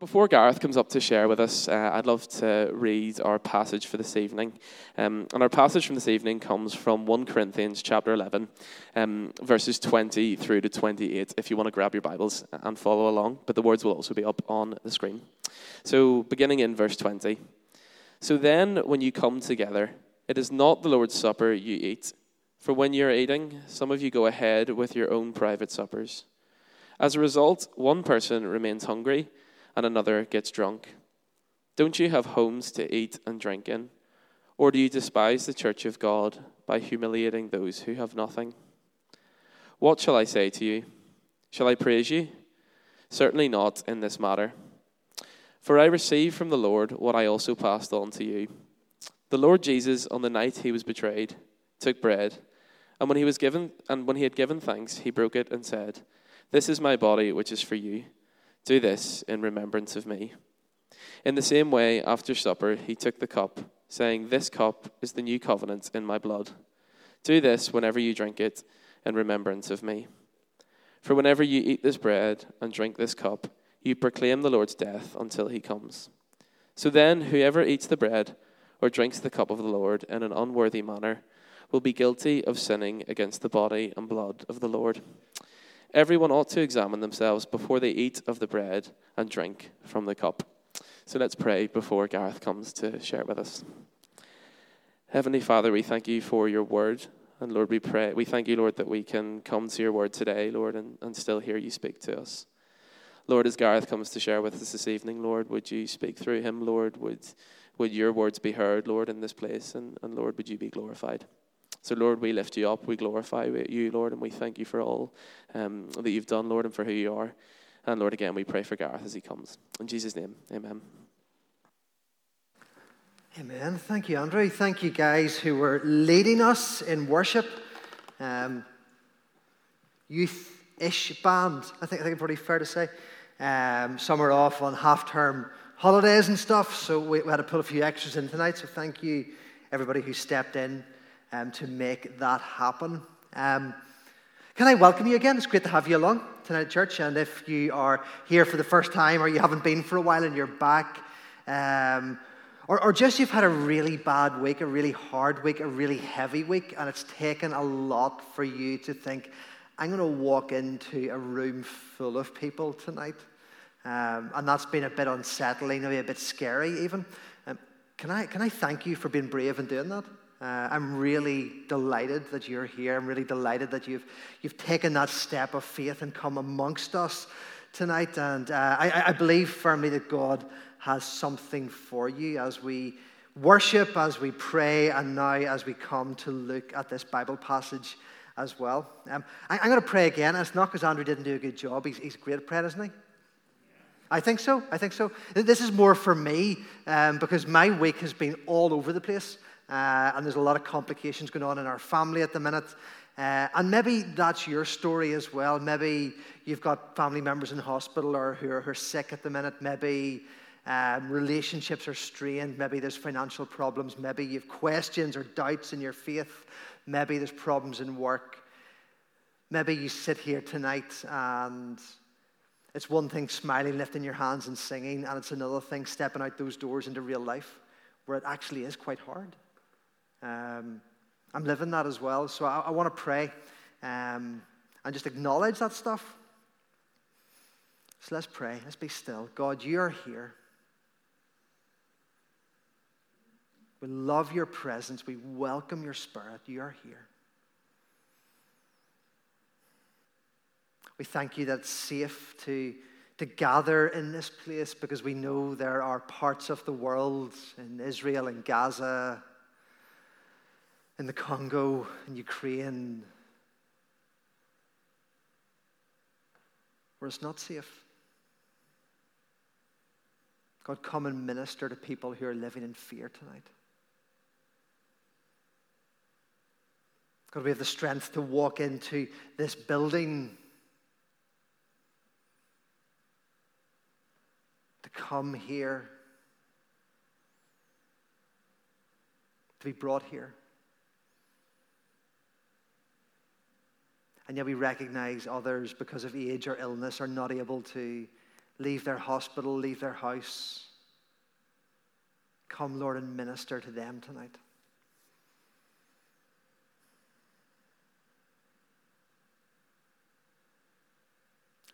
Before Gareth comes up to share with us, uh, I'd love to read our passage for this evening. Um, and our passage from this evening comes from 1 Corinthians chapter 11, um, verses 20 through to 28, if you want to grab your Bibles and follow along. But the words will also be up on the screen. So, beginning in verse 20. So then, when you come together, it is not the Lord's Supper you eat. For when you're eating, some of you go ahead with your own private suppers. As a result, one person remains hungry and another gets drunk? Don't you have homes to eat and drink in? Or do you despise the church of God by humiliating those who have nothing? What shall I say to you? Shall I praise you? Certainly not in this matter. For I received from the Lord what I also passed on to you. The Lord Jesus, on the night he was betrayed, took bread, and when he was given and when he had given thanks, he broke it and said, This is my body which is for you. Do this in remembrance of me. In the same way, after supper, he took the cup, saying, This cup is the new covenant in my blood. Do this whenever you drink it in remembrance of me. For whenever you eat this bread and drink this cup, you proclaim the Lord's death until he comes. So then, whoever eats the bread or drinks the cup of the Lord in an unworthy manner will be guilty of sinning against the body and blood of the Lord. Everyone ought to examine themselves before they eat of the bread and drink from the cup. So let's pray before Gareth comes to share it with us. Heavenly Father, we thank you for your word. And Lord, we pray, we thank you, Lord, that we can come to your word today, Lord, and, and still hear you speak to us. Lord, as Gareth comes to share with us this evening, Lord, would you speak through him, Lord? Would, would your words be heard, Lord, in this place? And, and Lord, would you be glorified? So, Lord, we lift you up, we glorify you, Lord, and we thank you for all um, that you've done, Lord, and for who you are. And Lord, again, we pray for Gareth as he comes. In Jesus' name, amen. Amen. Thank you, Andrew. Thank you, guys who were leading us in worship. Um, Youth ish band, I think, I think it's pretty fair to say. Um, some are off on half term holidays and stuff, so we, we had to put a few extras in tonight. So thank you, everybody who stepped in um, to make that happen. Um, can I welcome you again? It's great to have you along tonight at church. And if you are here for the first time or you haven't been for a while and you're back, um, or, or just you've had a really bad week, a really hard week, a really heavy week, and it's taken a lot for you to think, I'm going to walk into a room full of people tonight. Um, and that's been a bit unsettling, maybe a bit scary even. Um, can, I, can I thank you for being brave and doing that? Uh, I'm really delighted that you're here. I'm really delighted that you've, you've taken that step of faith and come amongst us tonight. And uh, I, I believe firmly that God has something for you as we worship, as we pray, and now as we come to look at this Bible passage as well. Um, I, am going to pray again. It's not because Andrew didn't do a good job. He's, he's great at praying, isn't he? I think so. I think so. This is more for me um, because my week has been all over the place. Uh, and there's a lot of complications going on in our family at the minute. Uh, and maybe that's your story as well. Maybe you've got family members in hospital or who are, who are sick at the minute. Maybe um, relationships are strained. Maybe there's financial problems. Maybe you have questions or doubts in your faith. Maybe there's problems in work. Maybe you sit here tonight and it's one thing smiling, lifting your hands and singing, and it's another thing stepping out those doors into real life where it actually is quite hard. Um, I'm living that as well. So I, I want to pray um, and just acknowledge that stuff. So let's pray. Let's be still. God, you are here. We love your presence. We welcome your spirit. You are here. We thank you that it's safe to, to gather in this place because we know there are parts of the world in Israel and Gaza in the Congo, in Ukraine, where it's not safe. God, come and minister to people who are living in fear tonight. God, we have the strength to walk into this building, to come here, to be brought here. And yet we recognize others because of age or illness are not able to leave their hospital, leave their house. Come, Lord, and minister to them tonight.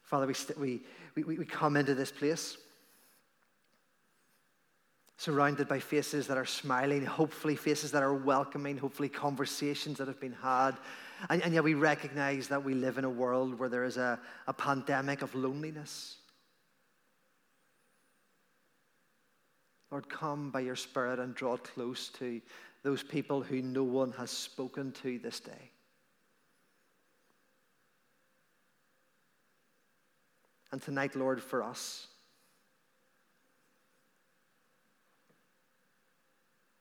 Father, we, st- we, we, we come into this place surrounded by faces that are smiling, hopefully, faces that are welcoming, hopefully, conversations that have been had. And, and yet, we recognize that we live in a world where there is a, a pandemic of loneliness. Lord, come by your Spirit and draw close to those people who no one has spoken to this day. And tonight, Lord, for us,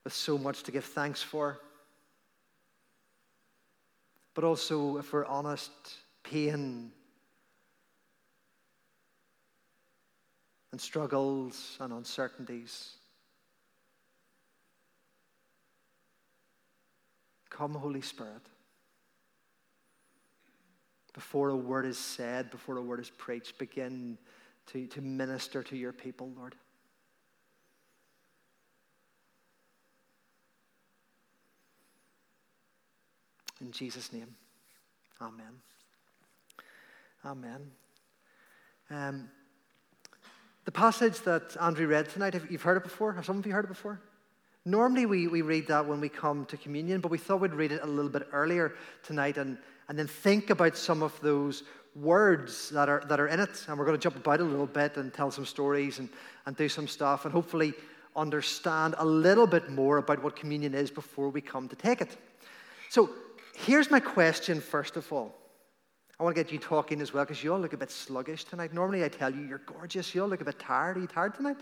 with so much to give thanks for, but also, if we're honest, pain and struggles and uncertainties. Come, Holy Spirit. Before a word is said, before a word is preached, begin to, to minister to your people, Lord. In Jesus' name, Amen. Amen. Um, the passage that Andrew read tonight, have, you've heard it before? Have some of you heard it before? Normally, we, we read that when we come to communion, but we thought we'd read it a little bit earlier tonight and, and then think about some of those words that are, that are in it. And we're going to jump about a little bit and tell some stories and, and do some stuff and hopefully understand a little bit more about what communion is before we come to take it. So, here's my question, first of all. I want to get you talking as well because you all look a bit sluggish tonight. Normally, I tell you you're gorgeous. You all look a bit tired. Are you tired tonight?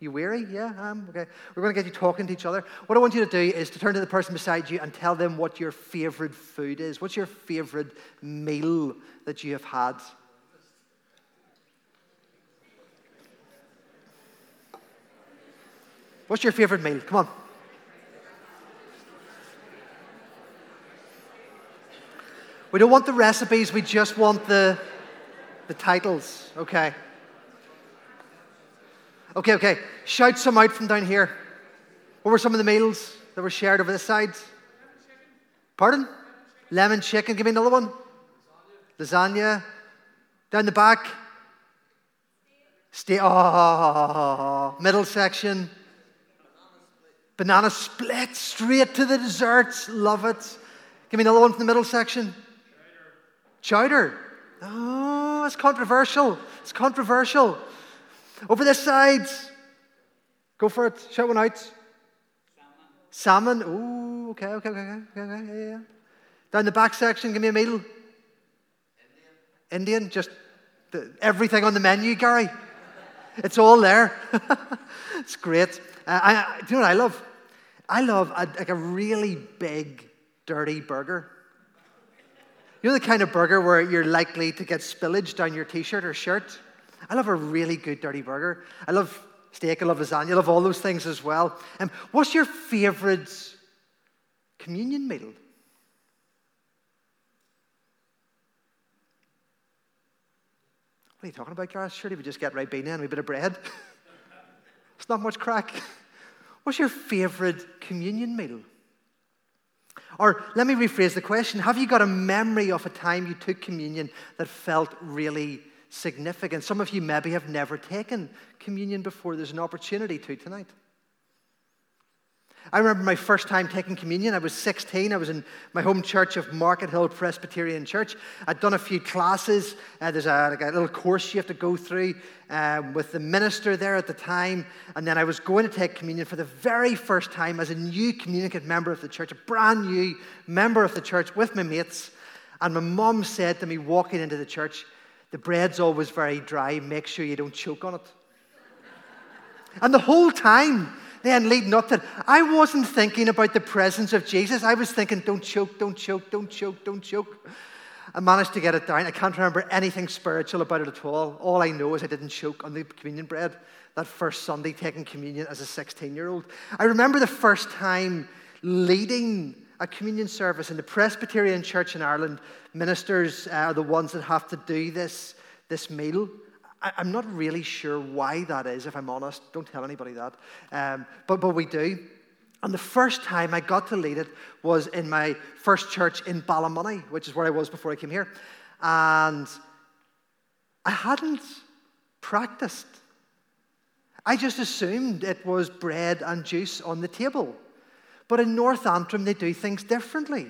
You weary? Yeah, um, okay. We're going to get you talking to each other. What I want you to do is to turn to the person beside you and tell them what your favorite food is. What's your favorite meal that you have had? What's your favorite meal? Come on. We don't want the recipes, we just want the, the titles. Okay. Okay, okay. Shout some out from down here. What were some of the meals that were shared over the sides? Pardon? Lemon chicken. Give me another one. Lasagna. Down the back. Stay. Oh, middle section. Banana split. Straight to the desserts. Love it. Give me another one from the middle section. Chowder. Oh, it's controversial. It's controversial. Over this side. Go for it. Shout one out. Salmon. Salmon. Ooh, okay, okay, okay, okay, okay, yeah, yeah. Down the back section, give me a meal. Indian. Indian, just the, everything on the menu, Gary. it's all there. it's great. Uh, I, do you know what I love? I love a, like a really big, dirty burger. You know the kind of burger where you're likely to get spillage down your t shirt or shirt? I love a really good dirty burger. I love steak, I love lasagna, I love all those things as well. Um, what's your favorite communion meal? What are you talking about, guys? Surely we just get Ribena and a bit of bread. it's not much crack. What's your favorite communion meal? Or let me rephrase the question Have you got a memory of a time you took communion that felt really significant? Some of you maybe have never taken communion before. There's an opportunity to tonight. I remember my first time taking communion. I was 16. I was in my home church of Market Hill Presbyterian Church. I'd done a few classes. Uh, there's a, like a, little course you have to go through um, with the minister there at the time. And then I was going to take communion for the very first time as a new communicant member of the church, a brand new member of the church with my mates. And my mum said to me walking into the church, The bread's always very dry. Make sure you don't choke on it. and the whole time, then leading up to it, I wasn't thinking about the presence of Jesus. I was thinking, don't choke, don't choke, don't choke, don't choke. I managed to get it down. I can't remember anything spiritual about it at all. All I know is I didn't choke on the communion bread that first Sunday taking communion as a 16 year old. I remember the first time leading a communion service in the Presbyterian Church in Ireland. Ministers uh, are the ones that have to do this, this meal. I, am not really sure why that is, if I'm honest. Don't tell anybody that. Um, but, but we do. And the first time I got to lead it was in my first church in Ballymoney, which is where I was before I came here. And I hadn't practiced. I just assumed it was bread and juice on the table. But in North Antrim, they do things differently.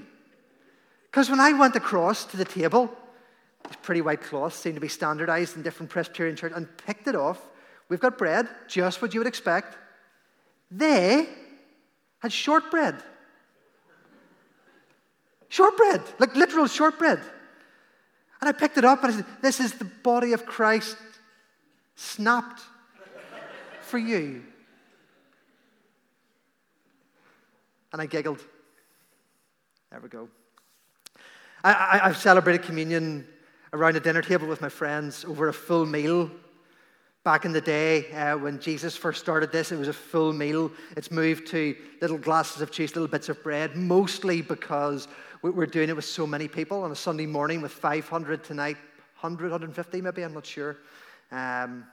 Because when I went across to the table, pretty white cloths seem to be standardized in different Presbyterian churches, and picked it off. We've got bread, just what you would expect. They had shortbread. Shortbread, like literal shortbread. And I picked it up and I said, This is the body of Christ snapped for you. And I giggled. There we go. I, have celebrated communion around a dinner table with my friends over a full meal. Back in the day, uh, when Jesus first started this, it was a full meal. It's moved to little glasses of juice, little bits of bread, mostly because we're doing it with so many people on a Sunday morning with 500 tonight, 100, 150 maybe, I'm not sure. Um,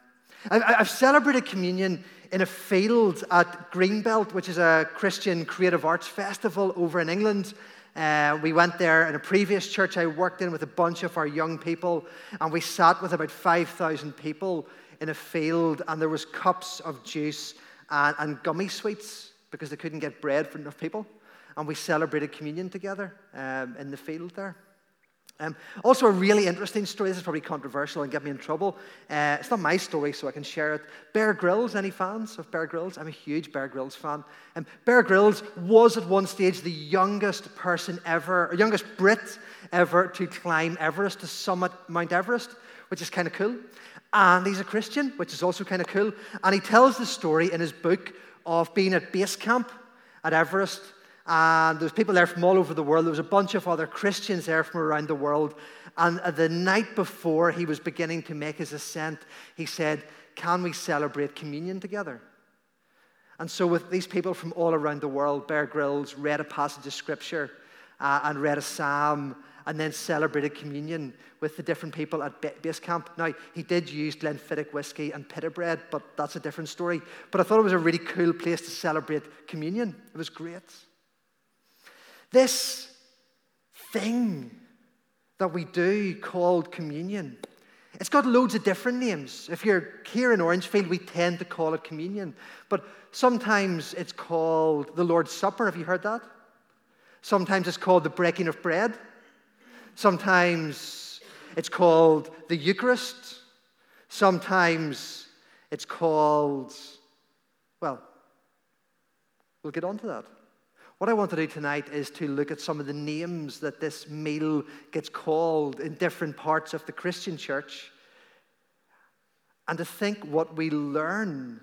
I've celebrated communion in a field at Greenbelt, which is a Christian creative arts festival over in England. Uh, we went there in a previous church I worked in with a bunch of our young people, and we sat with about 5,000 people in a field, and there was cups of juice and, and gummy sweets because they couldn't get bread for enough people. And we celebrated communion together um, in the field there. Um, also, a really interesting story. This is probably controversial and get me in trouble. Uh, it's not my story, so I can share it. Bear Grylls, any fans of Bear Grylls? I'm a huge Bear Grylls fan. Um, Bear Grylls was at one stage the youngest person ever, or youngest Brit ever to climb Everest, to summit Mount Everest, which is kind of cool. And he's a Christian, which is also kind of cool. And he tells the story in his book of being at base camp at Everest and there was people there from all over the world. There was a bunch of other Christians there from around the world. And the night before he was beginning to make his ascent, he said, Can we celebrate communion together? And so, with these people from all around the world, Bear Grylls read a passage of scripture uh, and read a psalm and then celebrated communion with the different people at base camp. Now, he did use Glenfiddich whiskey and pita bread, but that's a different story. But I thought it was a really cool place to celebrate communion. It was great. This thing that we do called communion, it's got loads of different names. If you're here in Orangefield, we tend to call it communion. But sometimes it's called the Lord's Supper. Have you heard that? Sometimes it's called the breaking of bread. Sometimes it's called the Eucharist. Sometimes it's called, well, we'll get on to that. What I want to do tonight is to look at some of the names that this meal gets called in different parts of the Christian church and to think what we learn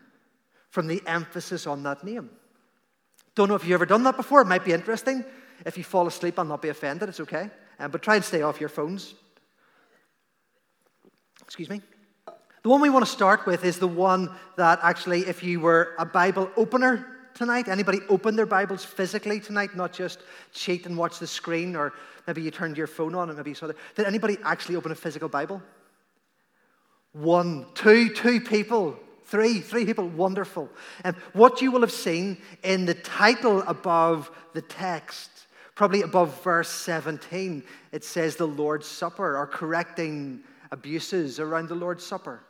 from the emphasis on that name. Don't know if you've ever done that before. It might be interesting. If you fall asleep, I'll not be offended. It's okay. Um, but try and stay off your phones. Excuse me. The one we want to start with is the one that actually, if you were a Bible opener tonight? Anybody open their Bibles physically tonight, not just cheat and watch the screen, or maybe you turned your phone on and maybe you saw that? Did anybody actually open a physical Bible? One, two, two people, three, three people, wonderful. And what you will have seen in the title above the text, probably above verse 17, it says the Lord's Supper, or correcting abuses around the Lord's Supper.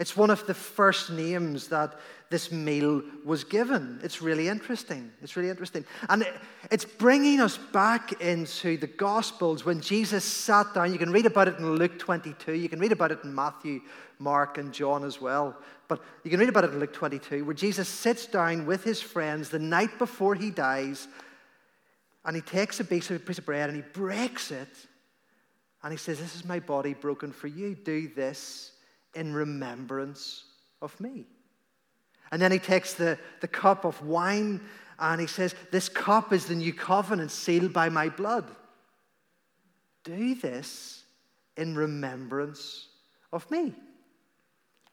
It's one of the first names that this meal was given. It's really interesting. It's really interesting. And it's bringing us back into the Gospels when Jesus sat down. You can read about it in Luke 22. You can read about it in Matthew, Mark, and John as well. But you can read about it in Luke 22, where Jesus sits down with his friends the night before he dies, and he takes a piece of, bread and he breaks it, and he says, This is my body broken for you. Do this in remembrance of me. And then he takes the, the cup of wine and he says, This cup is the new covenant sealed by my blood. Do this in remembrance of me.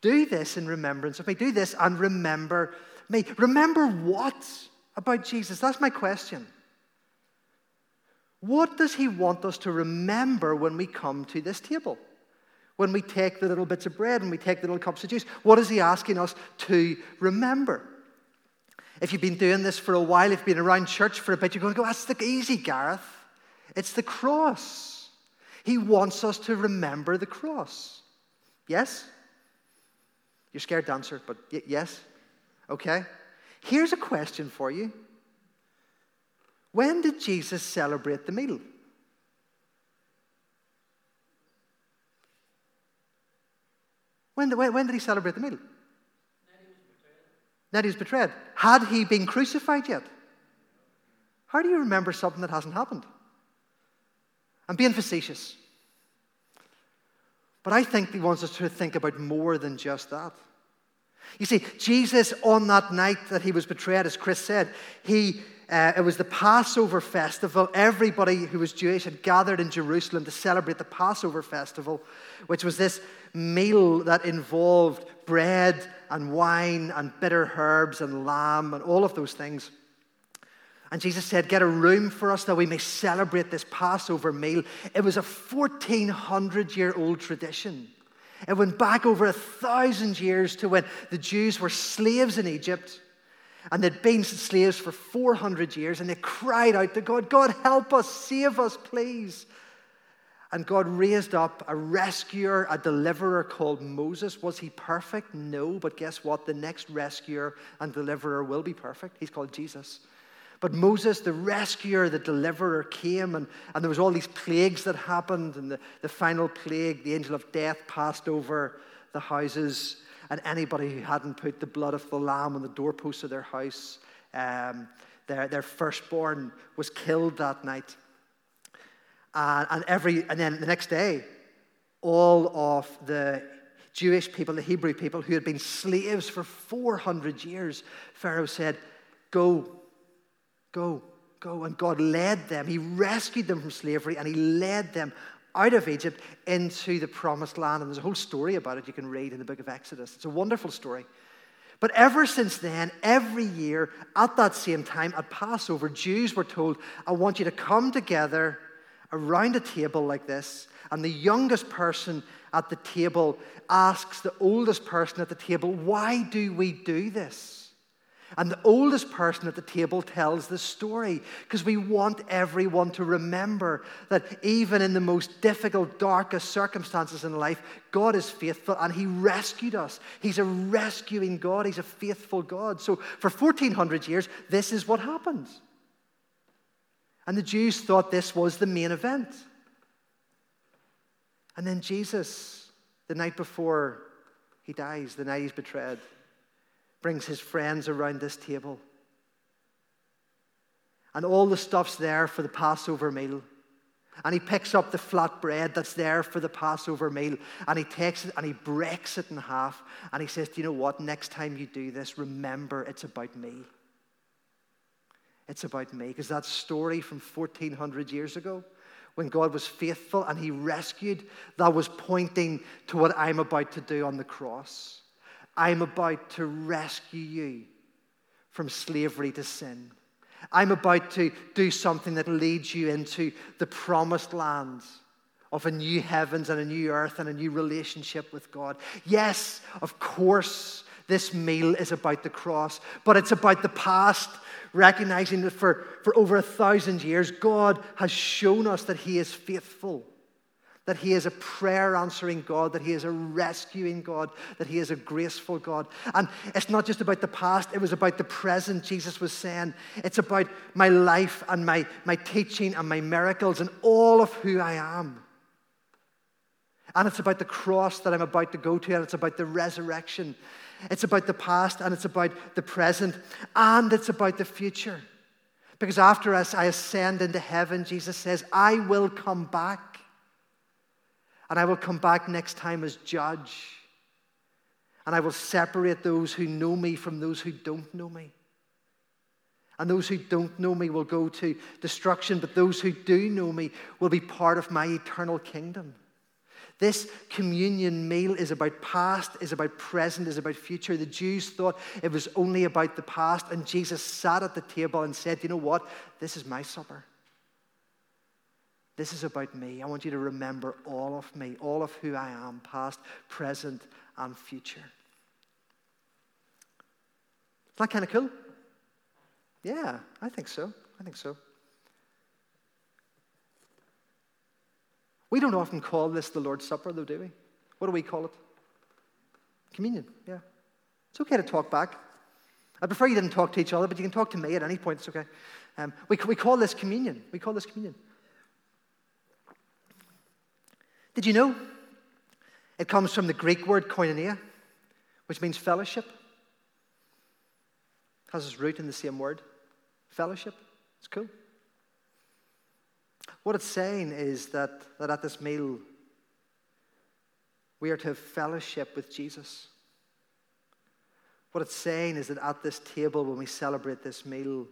Do this in remembrance of me. Do this and remember me. Remember what about Jesus? That's my question. What does he want us to remember when we come to this table? When we take the little bits of bread and we take the little cups of juice, what is he asking us to remember? If you've been doing this for a while, if you've been around church for a bit, you're going to go, that's the easy, Gareth. It's the cross. He wants us to remember the cross. Yes? You're scared to answer, but y- yes? Okay. Here's a question for you When did Jesus celebrate the meal? When, when, did he celebrate the meal? That he was betrayed. Had he been crucified yet? How do you remember something that hasn't happened? I'm being facetious. But I think he wants us to think about more than just that. You see, Jesus, on that night that he was betrayed, as Chris said, he, uh, it was the Passover festival. Everybody who was Jewish had gathered in Jerusalem to celebrate the Passover festival, which was this meal that involved bread and wine and bitter herbs and lamb and all of those things. And Jesus said, Get a room for us that we may celebrate this Passover meal. It was a 1400 year old tradition. It went back over a thousand years to when the Jews were slaves in Egypt. And they'd been slaves for 400 years, and they cried out to God, God, help us, save us, please. And God raised up a rescuer, a deliverer called Moses. Was he perfect? No, but guess what? The next rescuer and deliverer will be perfect. He's called Jesus. But Moses, the rescuer, the deliverer, came, and, and there was all these plagues that happened. And the, the final plague, the angel of death, passed over the houses. And anybody who hadn't put the blood of the lamb on the doorposts of their house, um, their, their firstborn was killed that night. And, and, every, and then the next day, all of the Jewish people, the Hebrew people who had been slaves for 400 years, Pharaoh said, Go, Go, go. And God led them. He rescued them from slavery and He led them out of Egypt into the promised land. And there's a whole story about it you can read in the book of Exodus. It's a wonderful story. But ever since then, every year at that same time at Passover, Jews were told, I want you to come together around a table like this. And the youngest person at the table asks the oldest person at the table, Why do we do this? And the oldest person at the table tells the story because we want everyone to remember that even in the most difficult, darkest circumstances in life, God is faithful and He rescued us. He's a rescuing God, He's a faithful God. So for 1400 years, this is what happens. And the Jews thought this was the main event. And then Jesus, the night before he dies, the night he's betrayed, brings his friends around this table. And all the stuff's there for the Passover meal. And he picks up the flat bread that's there for the Passover meal and he takes it and he breaks it in half. And he says, Do you know what? Next time you do this, remember it's about me. It's about me. Because that story from 1400 years ago, when God was faithful and he rescued, that was pointing to what I'm about to do on the cross. I'm about to rescue you from slavery to sin. I'm about to do something that leads you into the promised lands of a new heavens and a new earth and a new relationship with God. Yes, of course, this meal is about the cross, but it's about the past, recognizing that for, for over a thousand years, God has shown us that He is faithful that He is a prayer answering God, that He is a rescuing God, that He is a graceful God. And it's not just about the past, it was about the present. Jesus was saying, It's about my life and my, my teaching and my miracles and all of who I am. And it's about the cross that I'm about to go to, and it's about the resurrection. It's about the past, and it's about the present, and it's about the future. Because after us, I ascend into heaven, Jesus says, I will come back and I will come back next time as judge. And I will separate those who know me from those who don't know me. And those who don't know me will go to destruction, but those who do know me will be part of my eternal kingdom. This communion meal is about past, is about present, is about future. The Jews thought it was only about the past, and Jesus sat at the table and said, You know what? This is my supper. This is about me. I want you to remember all of me, all of who I am, past, present, and future. Is that kind of cool? Yeah, I think so. I think so. We don't often call this the Lord's Supper, though, do we? What do we call it? Communion, yeah. It's okay to talk back. I prefer you didn't talk to each other, but you can talk to me at any point. It's okay. Um, we, we call this communion. We call this communion. Did you know? It comes from the Greek word koinonia, which means fellowship. It has its root in the same word. Fellowship. It's cool. What it's saying is that, that at this meal, we are to have fellowship with Jesus. What it's saying is that at this table, when we celebrate this meal,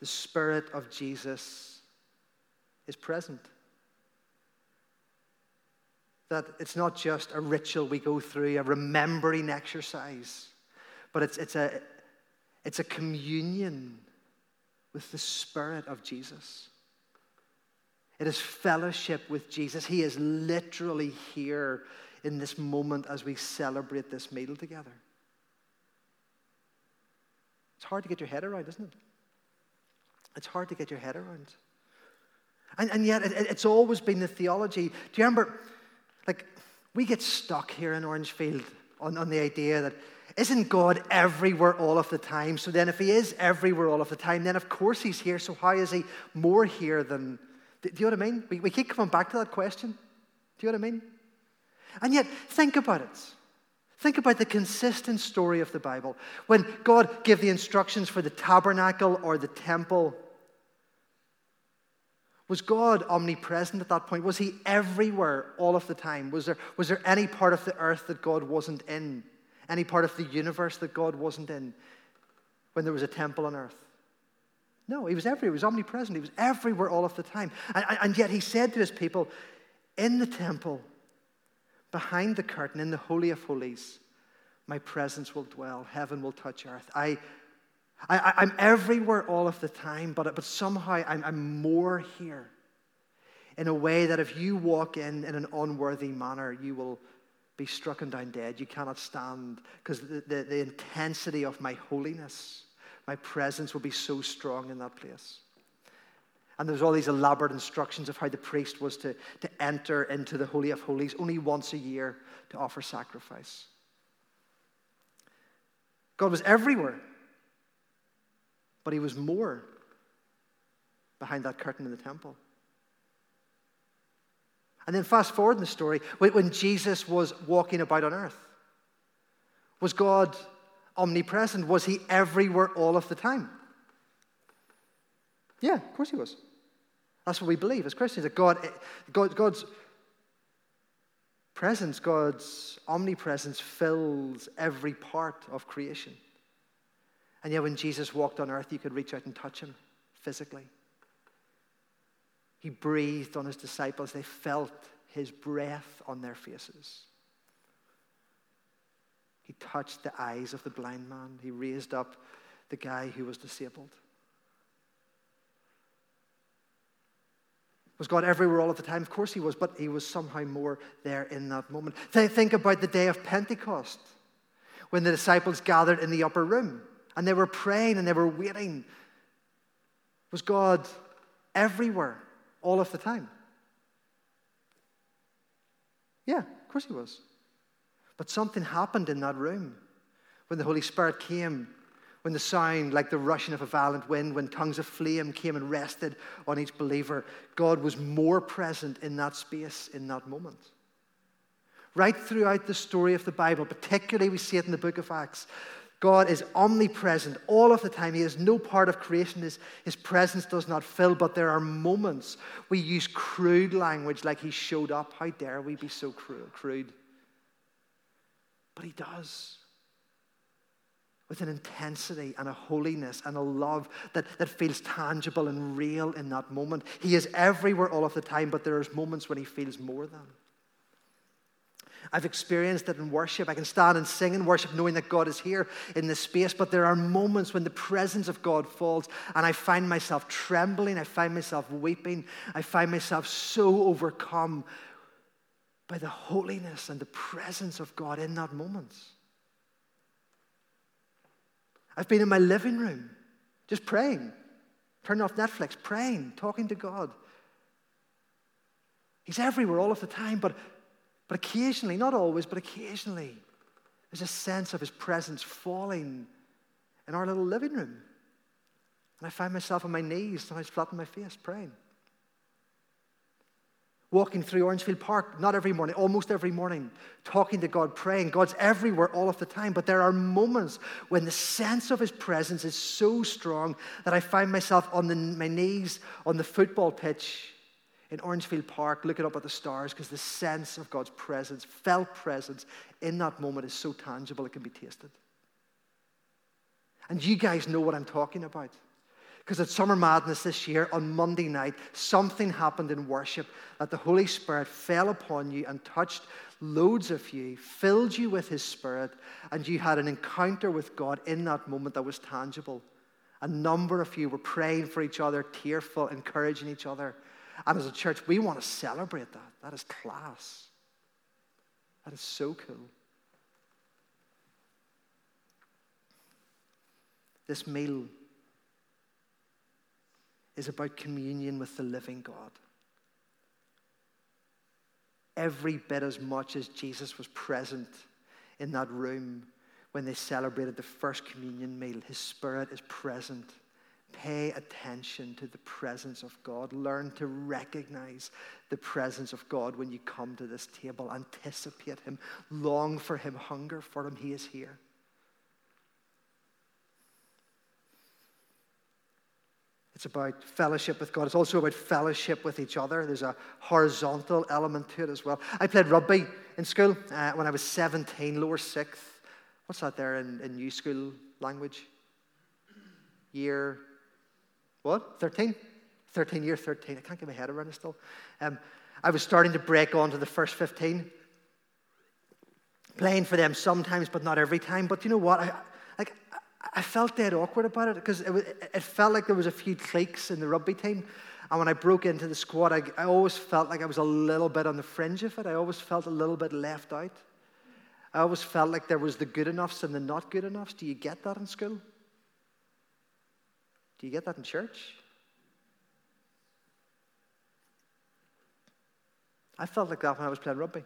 the Spirit of Jesus is present. That it's not just a ritual we go through, a remembering exercise, but it's, it's, a, it's a communion with the Spirit of Jesus. It is fellowship with Jesus. He is literally here in this moment as we celebrate this meal together. It's hard to get your head around, isn't it? It's hard to get your head around. And, and yet, it, it's always been the theology. Do you remember, like, we get stuck here in Orangefield on, on the idea that isn't God everywhere all of the time? So then, if He is everywhere all of the time, then of course He's here. So how is He more here than. Do you know what I mean? We, we keep coming back to that question. Do you know what I mean? And yet, think about it. Think about the consistent story of the Bible. When God gave the instructions for the tabernacle or the temple, was God omnipresent at that point? Was He everywhere all of the time? Was there, was there any part of the earth that God wasn't in? Any part of the universe that God wasn't in when there was a temple on earth? No, He was everywhere. He was omnipresent. He was everywhere all of the time. And, and yet He said to His people, in the temple, behind the curtain, in the Holy of Holies, my presence will dwell. Heaven will touch earth. I, I, am everywhere all of the time, but, but somehow I'm, I'm more here in a way that if you walk in in an unworthy manner, you will be struck and down dead. You cannot stand because the, the, the intensity of my holiness, my presence will be so strong in that place. And there's all these elaborate instructions of how the priest was to, to enter into the Holy of Holies only once a year to offer sacrifice. God was everywhere, but He was more behind that curtain in the temple. And then fast forward in the story, when Jesus was walking about on earth, was God omnipresent? Was He everywhere all of the time? Yeah, of course he was. That's what we believe as Christians that God, God, God's presence, God's omnipresence fills every part of creation. And yet, when Jesus walked on earth, you could reach out and touch him physically. He breathed on his disciples, they felt his breath on their faces. He touched the eyes of the blind man, he raised up the guy who was disabled. Was God everywhere all of the time? Of course he was, but he was somehow more there in that moment. Think about the day of Pentecost when the disciples gathered in the upper room and they were praying and they were waiting. Was God everywhere all of the time? Yeah, of course he was. But something happened in that room when the Holy Spirit came when the sound, like the rushing of a violent wind, when tongues of flame came and rested on each believer, God was more present in that space, in that moment. Right throughout the story of the Bible, particularly we see it in the book of Acts, God is omnipresent all of the time. He is no part of creation. His, his presence does not fill, but there are moments we use crude language like he showed up. How dare we be so cruel, crude? But he does with an intensity and a holiness and a love that, that feels tangible and real in that moment. He is everywhere all of the time, but there are moments when he feels more than. I've experienced it in worship. I can stand and sing in worship knowing that God is here in this space. But there are moments when the presence of God falls and I find myself trembling. I find myself weeping. I find myself so overcome by the holiness and the presence of God in that moment. I've been in my living room just praying, turning off Netflix, praying, talking to God. He's everywhere all of the time, but, but occasionally, not always, but occasionally, there's a sense of his presence falling in our little living room. And I find myself on my knees, sometimes flat on my face, praying walking through Orangefield Park, not every morning, almost every morning, talking to God, praying. God's everywhere all of the time, but there are moments when the sense of His presence is so strong that I find myself on the, my knees on the football pitch in Orangefield Park looking up at the stars because the sense of God's presence, felt presence in that moment is so tangible it can be tasted. And you guys know what I'm talking about. Because at Summer Madness this year, on Monday night, something happened in worship that the Holy Spirit fell upon you and touched loads of you, filled you with His Spirit, and you had an encounter with God in that moment that was tangible. A number of you were praying for each other, tearful, encouraging each other. And as a church, we want to celebrate that. That is class. That is so cool. This meal is about communion with the living God. Every bit as much as Jesus was present in that room when they celebrated the first communion meal, his spirit is present. Pay attention to the presence of God. Learn to recognize the presence of God when you come to this table. Anticipate him, long for him, hunger for him. He is here. It's about fellowship with God. It's also about fellowship with each other. There's a horizontal element to it as well. I played rugby in school uh, when I was 17, lower sixth. What's that there in, in new school language? Year, what? 13? 13, year 13. I can't get my head around it still. Um, I was starting to break on to the first 15. Playing for them sometimes, but not every time. But you know what? I, I felt dead awkward about it because it, it, felt like there was a few cliques in the rugby team. And when I broke into the squad, I, I always felt like I was a little bit on the fringe of it. I always felt a little bit left out. I always felt like there was the good enoughs and the not good enoughs. Do you get that in school? Do you get that in church? I felt like that when I was playing rugby.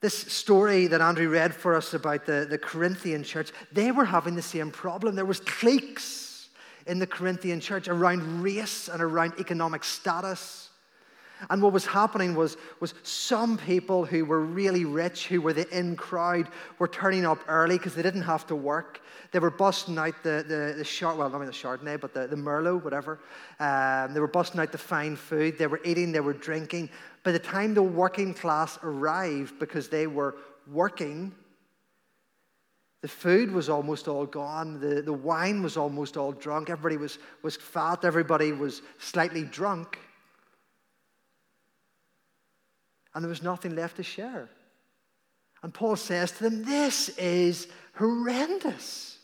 This story that Andrew read for us about the, the Corinthian church, they were having the same problem. There was cliques in the Corinthian church around race and around economic status. And what was happening was, was some people who were really rich, who were the in crowd, were turning up early because they didn't have to work. They were busting out the, the, the Chard, well, not the Chardonnay, but the, the Merlot, whatever. Um, they were busting out the fine food. They were eating, they were drinking. By the time the working class arrived, because they were working, the food was almost all gone. The, the wine was almost all drunk. Everybody was, was fat. Everybody was slightly drunk. And there was nothing left to share. And Paul says to them, This is horrendous.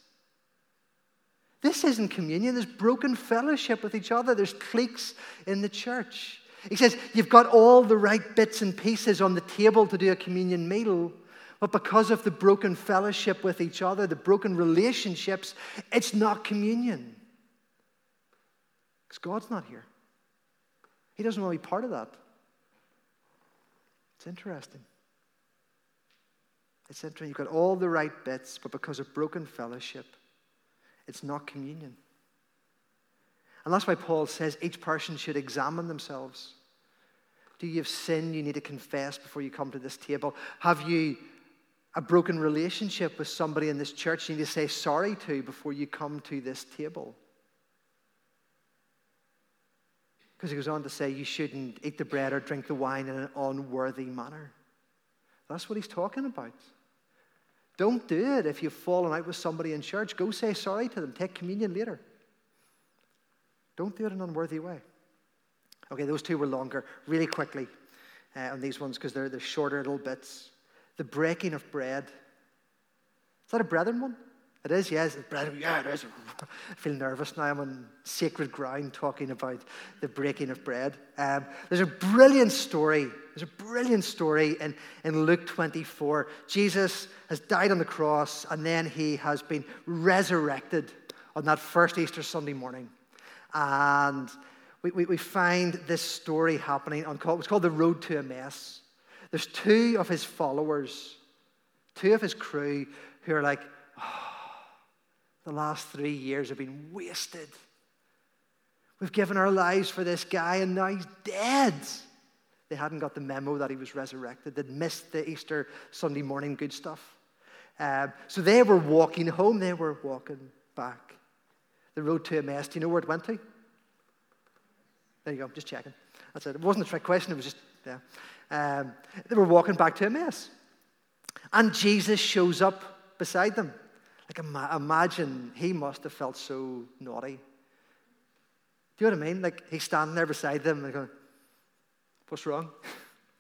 This isn't communion. There's broken fellowship with each other, there's cliques in the church. He says, You've got all the right bits and pieces on the table to do a communion meal, but because of the broken fellowship with each other, the broken relationships, it's not communion. Because God's not here. He doesn't want to be part of that. It's interesting. It's interesting. You've got all the right bits, but because of broken fellowship, it's not communion. And that's why Paul says each person should examine themselves. Do you have sin you need to confess before you come to this table? Have you a broken relationship with somebody in this church you need to say sorry to before you come to this table? Because he goes on to say you shouldn't eat the bread or drink the wine in an unworthy manner. That's what he's talking about. Don't do it if you've fallen out with somebody in church. Go say sorry to them. Take communion later. Don't do it in an unworthy way. Okay, those two were longer. Really quickly. uh, on these ones because they're, they're shorter little bits. The breaking of bread. Is that a brethren one? It is, yes. Yeah, it is. I feel nervous now. I'm on sacred ground talking about the breaking of bread. Um, there's a brilliant story. There's a brilliant story in, in Luke 24. Jesus has died on the cross and then he has been resurrected on that first Easter Sunday morning. And we, we, we find this story happening on it's called the Road to Emmaus. There's two of his followers, two of his crew, who are like, oh, the last three years have been wasted. We've given our lives for this guy, and now he's dead. They hadn't got the memo that he was resurrected. They'd missed the Easter Sunday morning good stuff. Um, so they were walking home, they were walking back. The road to Emmaus, do you know where it went to? There you go, just checking. That's it. It wasn't a trick question, it was just, yeah. Um, they were walking back to Emmaus. And Jesus shows up beside them. Like, imagine he must have felt so naughty. Do you know what I mean? Like, he's standing there beside them and going, What's wrong?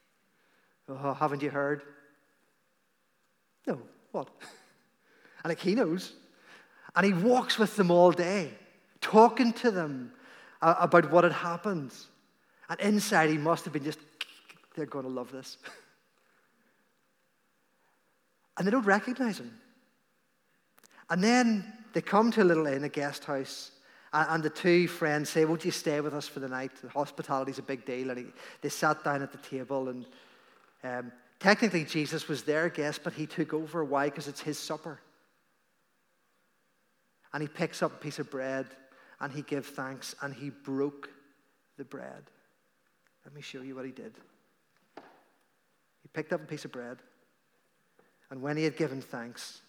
oh, haven't you heard? No, what? And like, he knows. And he walks with them all day, talking to them about what had happened. And inside, he must have been just, they're going to love this. and they don't recognize him. And then they come to a little inn, a guest house, and, the two friends say, Won't you stay with us for the night? Hospitality is a big deal. And he, they sat down at the table, and um, technically Jesus was their guest, but he took over. Why? Because it's his supper. And he picks up a piece of bread, and he gives thanks, and he broke the bread. Let me show you what he did. He picked up a piece of bread, and when he had given thanks,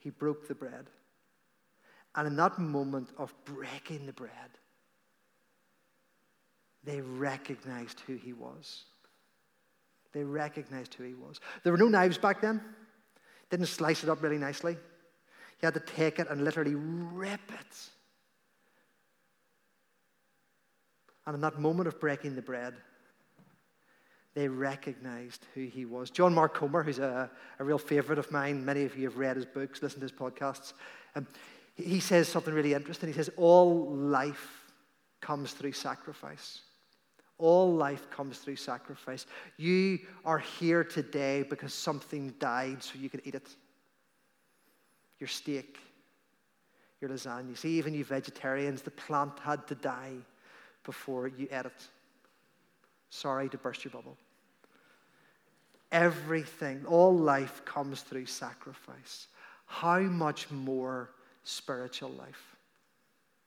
he broke the bread. And in that moment of breaking the bread, they recognized who he was. They recognized who he was. There were no knives back then. Didn't slice it up really nicely. You had to take it and literally rip it. And in that moment of breaking the bread, they recognized who he was. John Mark Comer, who's a, a real favorite of mine, many of you have read his books, listened to his podcasts. Um, he says something really interesting. He says, All life comes through sacrifice. All life comes through sacrifice. You are here today because something died so you could eat it. Your steak, your lasagna. See, even you vegetarians, the plant had to die before you ate it. Sorry to burst your bubble. Everything, all life comes through sacrifice. How much more spiritual life?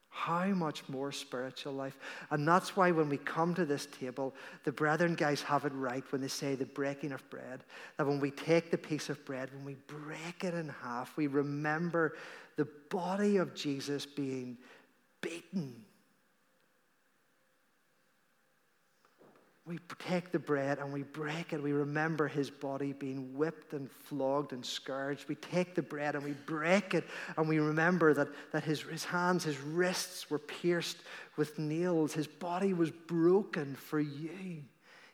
How much more spiritual life? And that's why when we come to this table, the brethren guys have it right when they say the breaking of bread. That when we take the piece of bread, when we break it in half, we remember the body of Jesus being beaten we take the bread and we break it. We remember his body being whipped and flogged and scourged. We take the bread and we break it and we remember that, that his, his hands, his wrists were pierced with nails. His body was broken for you.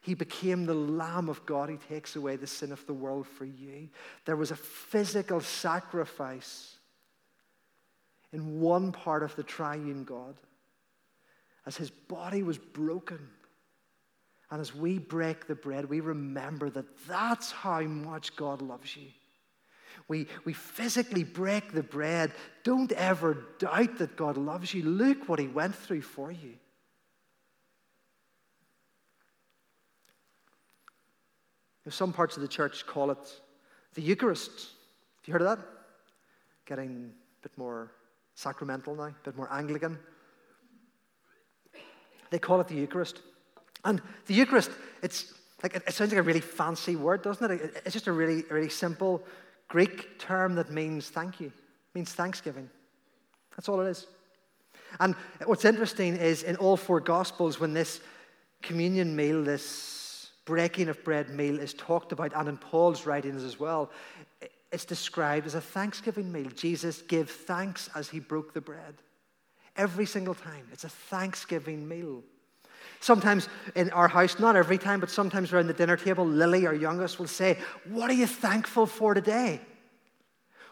He became the Lamb of God. He takes away the sin of the world for you. There was a physical sacrifice in one part of the triune God as his body was broken and as we break the bread, we remember that that's how much God loves you. We, we physically break the bread. Don't ever doubt that God loves you. Look what He went through for you. Some parts of the church call it the Eucharist. Have you heard of that? Getting a bit more sacramental now, a bit more Anglican. They call it the Eucharist. And the Eucharist, it's like it sounds like a really fancy word, doesn't it? It's just a really, really simple Greek term that means thank you. Means thanksgiving. That's all it is. And what's interesting is in all four Gospels, when this communion meal, this breaking of bread meal is talked about, and in Paul's writings as well, it's described as a thanksgiving meal. Jesus gave thanks as he broke the bread. Every single time. It's a thanksgiving meal. Sometimes in our house, not every time, but sometimes around the dinner table, Lily, our youngest, will say, What are you thankful for today?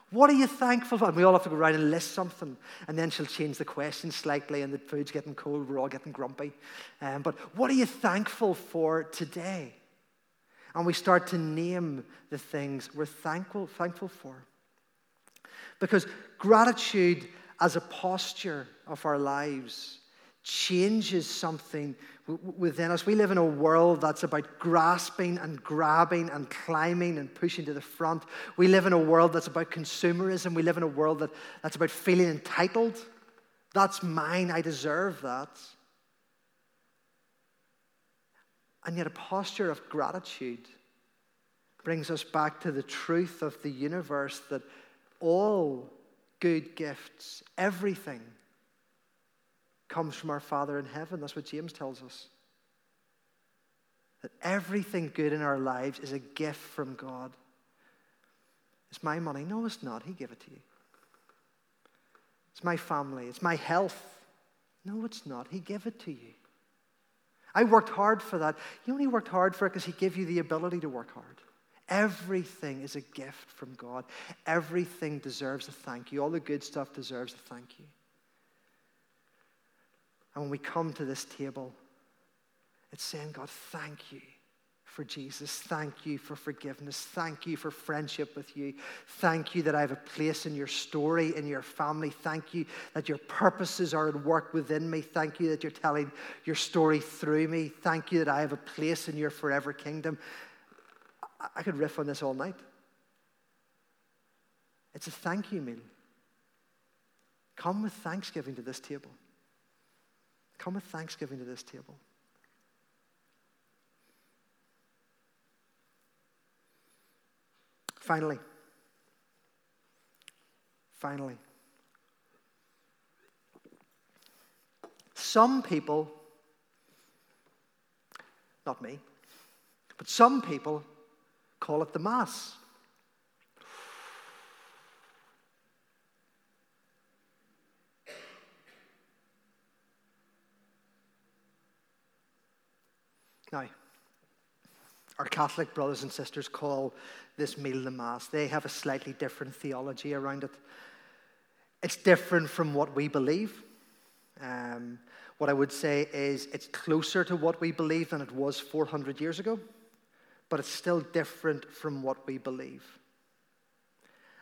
What are you thankful for? And we all have to go around and list something. And then she'll change the question slightly, and the food's getting cold. We're all getting grumpy. Um, but what are you thankful for today? And we start to name the things we're thankful, thankful for. Because gratitude as a posture of our lives changes something within us. We live in a world that's about grasping and grabbing and climbing and pushing to the front. We live in a world that's about consumerism. We live in a world that, that's about feeling entitled. That's mine. I deserve that. And yet, a posture of gratitude brings us back to the truth of the universe that all good gifts, everything, comes from our Father in heaven. That's what James tells us. That everything good in our lives is a gift from God. It's my money. No, it's not. He gave it to you. It's my family. It's my health. No, it's not. He gave it to you. I worked hard for that. You only worked hard for it because He gave you the ability to work hard. Everything is a gift from God. Everything deserves a thank you. All the good stuff deserves a thank you. And when we come to this table, it's saying, God, thank you for Jesus. Thank you for forgiveness. Thank you for friendship with you. Thank you that I have a place in your story, in your family. Thank you that your purposes are at work within me. Thank you that you're telling your story through me. Thank you that I have a place in your forever kingdom. I could riff on this all night. It's a thank you meal. Come with thanksgiving to this table. Come with thanksgiving to this table. Finally, finally, some people, not me, but some people call it the Mass. Now, our Catholic brothers and sisters call this meal the Mass. They have a slightly different theology around it. It's different from what we believe. Um, what I would say is it's closer to what we believe than it was 400 years ago, but it's still different from what we believe.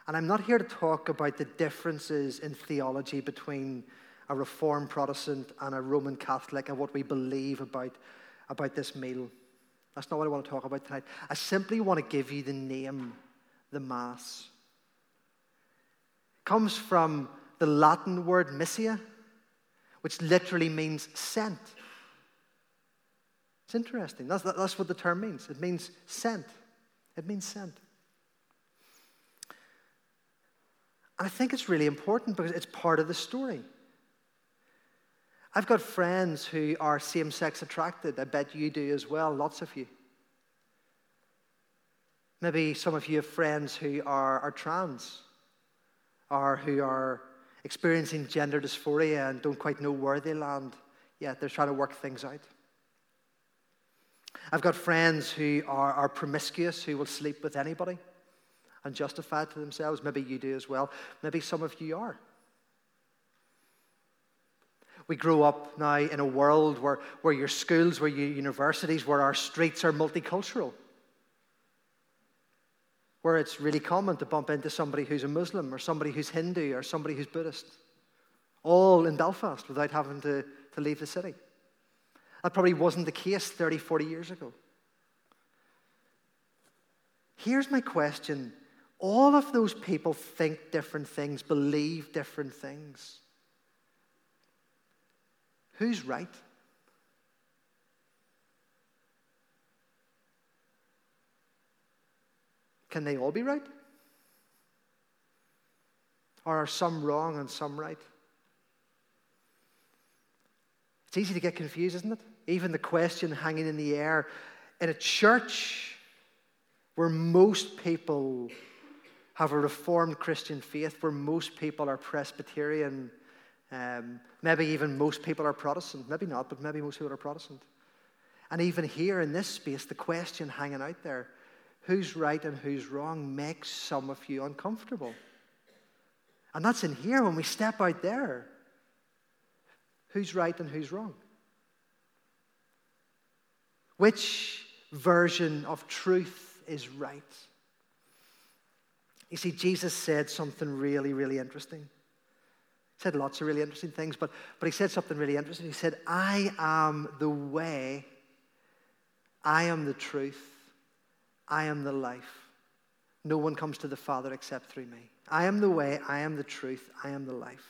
And I'm not here to talk about the differences in theology between a Reformed Protestant and a Roman Catholic and what we believe about about this meal. That's not what I want to talk about tonight. I simply want to give you the name, the Mass. It comes from the Latin word missia, which literally means sent. It's interesting. That's, that's what the term means. It means sent. It means sent. And I think it's really important because it's part of the story. I've got friends who are same sex attracted. I bet you do as well, lots of you. Maybe some of you have friends who are, are trans or who are experiencing gender dysphoria and don't quite know where they land yet. They're trying to work things out. I've got friends who are, are promiscuous, who will sleep with anybody and justify it to themselves. Maybe you do as well. Maybe some of you are. We grow up now in a world where, where your schools, where your universities, where our streets are multicultural. Where it's really common to bump into somebody who's a Muslim or somebody who's Hindu or somebody who's Buddhist. All in Belfast without having to, to leave the city. That probably wasn't the case 30, 40 years ago. Here's my question all of those people think different things, believe different things. Who's right? Can they all be right? Or are some wrong and some right? It's easy to get confused, isn't it? Even the question hanging in the air in a church where most people have a reformed Christian faith, where most people are Presbyterian um, maybe even most people are Protestant. Maybe not, but maybe most people are Protestant. And even here in this space, the question hanging out there who's right and who's wrong makes some of you uncomfortable. And that's in here when we step out there. Who's right and who's wrong? Which version of truth is right? You see, Jesus said something really, really interesting. Said lots of really interesting things, but, but he said something really interesting. He said, I am the way, I am the truth, I am the life. No one comes to the Father except through me. I am the way, I am the truth, I am the life.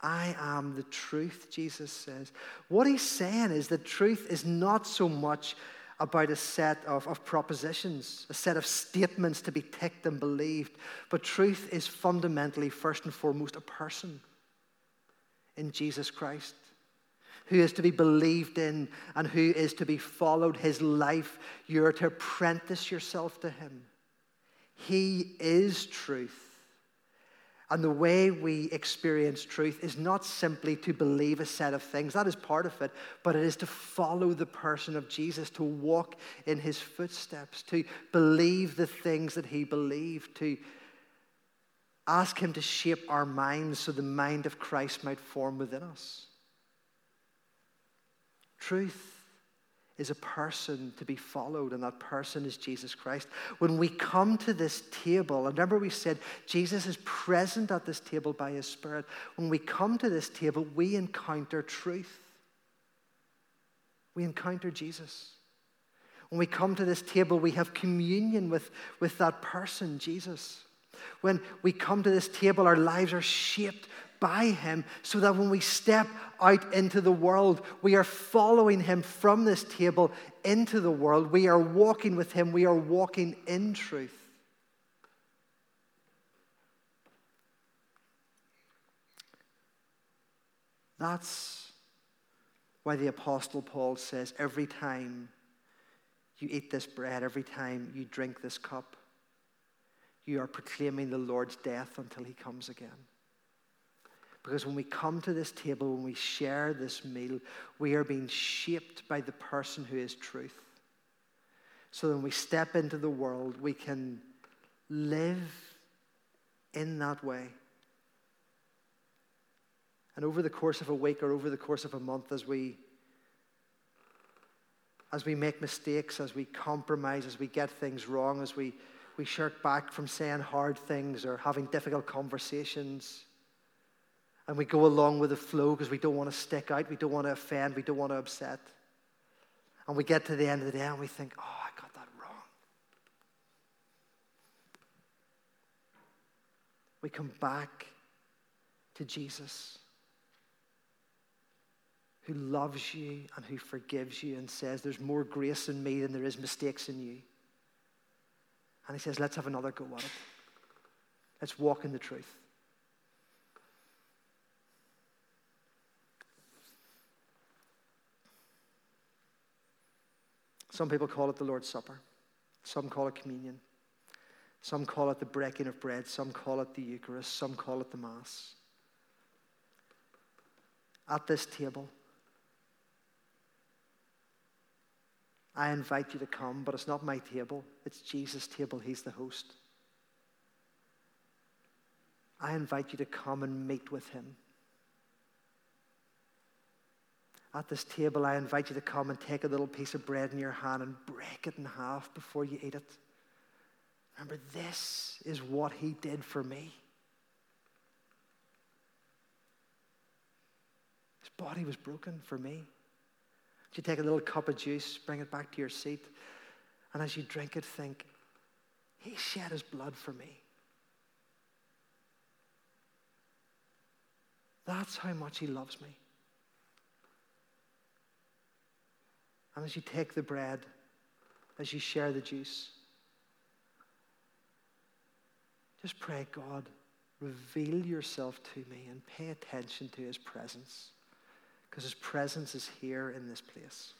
I am the truth, Jesus says. What he's saying is that truth is not so much about a set of, of propositions, a set of statements to be ticked and believed, but truth is fundamentally, first and foremost, a person in Jesus Christ who is to be believed in and who is to be followed his life. You're to apprentice yourself to him. He is truth. And the way we experience truth is not simply to believe a set of things, that is part of it, but it is to follow the person of Jesus, to walk in his footsteps, to believe the things that he believed, to ask him to shape our minds so the mind of Christ might form within us. Truth is a person to be followed, and that person is Jesus Christ. When we come to this table, and remember we said Jesus is present at this table by his Spirit. When we come to this table, we encounter truth. We encounter Jesus. When we come to this table, we have communion with, with that person, Jesus. When we come to this table, our lives are shaped by Him so that when we step out into the world, we are following Him from this table into the world. We are walking with Him, we are walking in truth. That's why the Apostle Paul says every time you eat this bread, every time you drink this cup, you are proclaiming the Lord's death until he comes again. Because when we come to this table, when we share this meal, we are being shaped by the person who is truth. So when we step into the world, we can live in that way. And over the course of a week or over the course of a month, as we as we make mistakes, as we compromise, as we get things wrong, as we, we shirk back from saying hard things or having difficult conversations, and we go along with the flow because we don't want to stick out, we don't want to offend, we don't want to upset. And we get to the end of the day and we think, oh, I got that wrong. We come back to Jesus who loves you and who forgives you and says, There's more grace in me than there is mistakes in you. And he says, Let's have another go at it. Let's walk in the truth. Some people call it the Lord's Supper, some call it communion, some call it the breaking of bread, some call it the Eucharist, some call it the Mass. At this table, I invite you to come, but it's not my table, it's Jesus' table. He's the host. I invite you to come and meet with him. At this table, I invite you to come and take a little piece of bread in your hand and break it in half before you eat it. Remember, this is what he did for me. His body was broken for me. You take a little cup of juice, bring it back to your seat, and as you drink it, think, He shed His blood for me. That's how much He loves me. And as you take the bread, as you share the juice, just pray, God, reveal yourself to me and pay attention to his presence because his presence is here in this place.